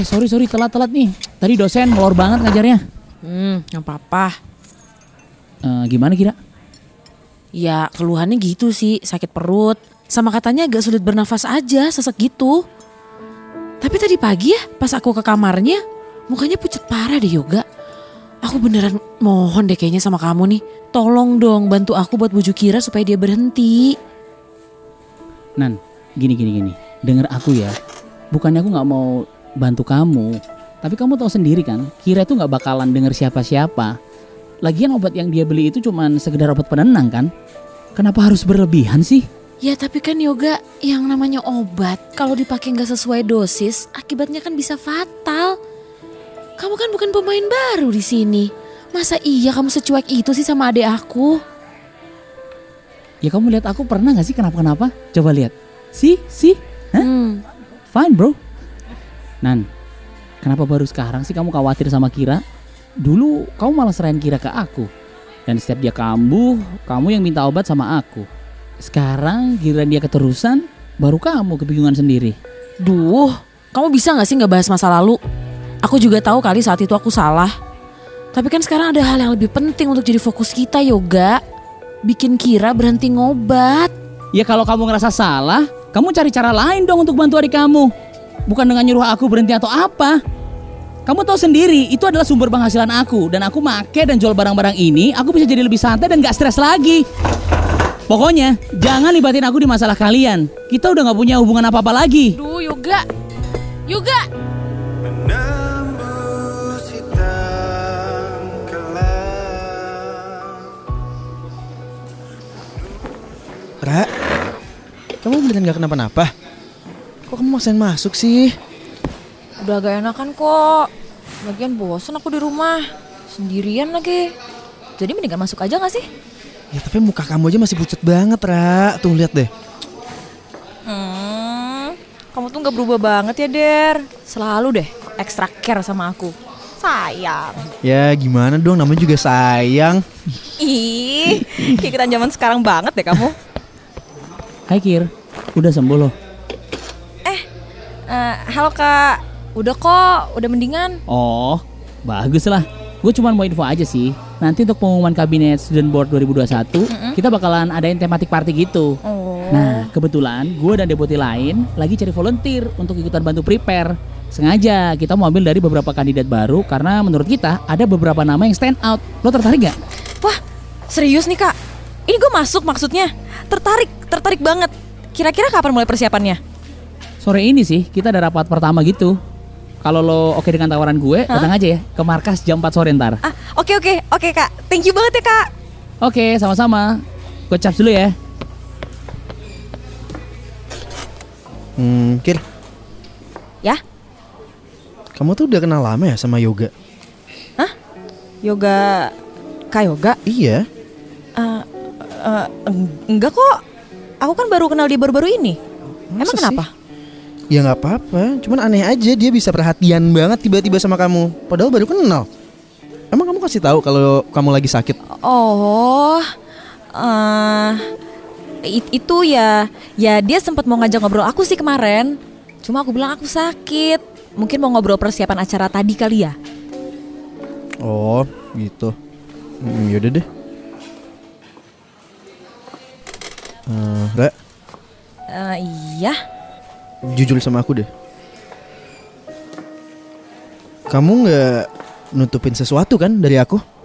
Eh, sorry sorry telat-telat nih. Tadi dosen molor banget ngajarnya. Hmm, nggak apa-apa. Eh, gimana kira? Ya keluhannya gitu sih, sakit perut. Sama katanya agak sulit bernafas aja, sesek gitu. Tapi tadi pagi ya, pas aku ke kamarnya, mukanya pucat parah deh Yoga. Aku beneran mohon deh kayaknya sama kamu nih. Tolong dong bantu aku buat bujuk Kira supaya dia berhenti. Nan, gini gini gini. Dengar aku ya. Bukannya aku nggak mau bantu kamu, tapi kamu tahu sendiri kan, Kira itu nggak bakalan denger siapa-siapa. Lagian obat yang dia beli itu cuman sekedar obat penenang kan? Kenapa harus berlebihan sih? Ya tapi kan Yoga yang namanya obat kalau dipakai nggak sesuai dosis akibatnya kan bisa fatal. Kamu kan bukan pemain baru di sini. Masa iya kamu secuek itu sih sama adik aku? Ya kamu lihat aku pernah nggak sih kenapa-kenapa? Coba lihat. Si, si? Hmm. fine bro. Nan, kenapa baru sekarang sih kamu khawatir sama Kira? Dulu kamu malah serahin Kira ke aku. Dan setiap dia kambuh, kamu yang minta obat sama aku. Sekarang giliran dia keterusan, baru kamu kebingungan sendiri. Duh, kamu bisa nggak sih nggak bahas masa lalu? Aku juga tahu kali saat itu aku salah. Tapi kan sekarang ada hal yang lebih penting untuk jadi fokus kita Yoga. Bikin Kira berhenti ngobat. Ya kalau kamu ngerasa salah, kamu cari cara lain dong untuk bantu adik kamu. Bukan dengan nyuruh aku berhenti atau apa. Kamu tahu sendiri, itu adalah sumber penghasilan aku. Dan aku make dan jual barang-barang ini, aku bisa jadi lebih santai dan gak stres lagi. Pokoknya, jangan libatin aku di masalah kalian. Kita udah gak punya hubungan apa-apa lagi. Duh Yoga, Yoga. Ra, kamu beneran gak kenapa-napa? Kok kamu maksain masuk sih? Udah agak enakan kok. Lagian bosen aku di rumah. Sendirian lagi. Jadi mendingan masuk aja gak sih? Ya tapi muka kamu aja masih pucat banget, Ra. Tuh lihat deh. Hmm, kamu tuh gak berubah banget ya, Der. Selalu deh extra care sama aku. Sayang. Ya gimana dong, namanya juga sayang. Ih, kikiran zaman sekarang banget deh kamu. Hai Kir, udah sembuh loh. Eh, halo kak. Udah kok, udah mendingan. Oh, bagus lah. Gue cuma mau info aja sih. Nanti untuk pengumuman kabinet Student Board 2021, kita bakalan adain tematik party gitu. Oh. Nah, kebetulan gue dan deputi lain lagi cari volunteer untuk ikutan bantu prepare. Sengaja kita mau ambil dari beberapa kandidat baru karena menurut kita ada beberapa nama yang stand out. Lo tertarik gak? Wah, serius nih kak? Ini gue masuk maksudnya. Tertarik, tertarik banget. Kira-kira kapan mulai persiapannya? Sore ini sih kita ada rapat pertama gitu. Kalau lo oke dengan tawaran gue, datang aja ya ke markas jam 4 sore ntar. Ah, oke oke, oke kak. Thank you banget ya kak. Oke, sama-sama. Gue cap dulu ya. Hmm, Kir, Ya, kamu tuh udah kenal lama ya sama Yoga? yoga, kak yoga. Iya. Eh, eh, eng- enggak kok. Aku kan baru kenal dia baru-baru ini. Masa Emang sih? kenapa? Ya nggak apa-apa, cuman aneh aja dia bisa perhatian banget tiba-tiba sama kamu. Padahal baru kenal. Emang kamu kasih tahu kalau kamu lagi sakit? Oh, eh it- itu ya, ya dia sempat mau ngajak ngobrol aku sih kemarin. Cuma aku bilang aku sakit. Mungkin mau ngobrol persiapan acara tadi kali ya. Oh, gitu. Hmm, yaudah deh. Eh, Ra, Eh, iya. Jujur sama aku deh. Kamu nggak nutupin sesuatu kan dari aku?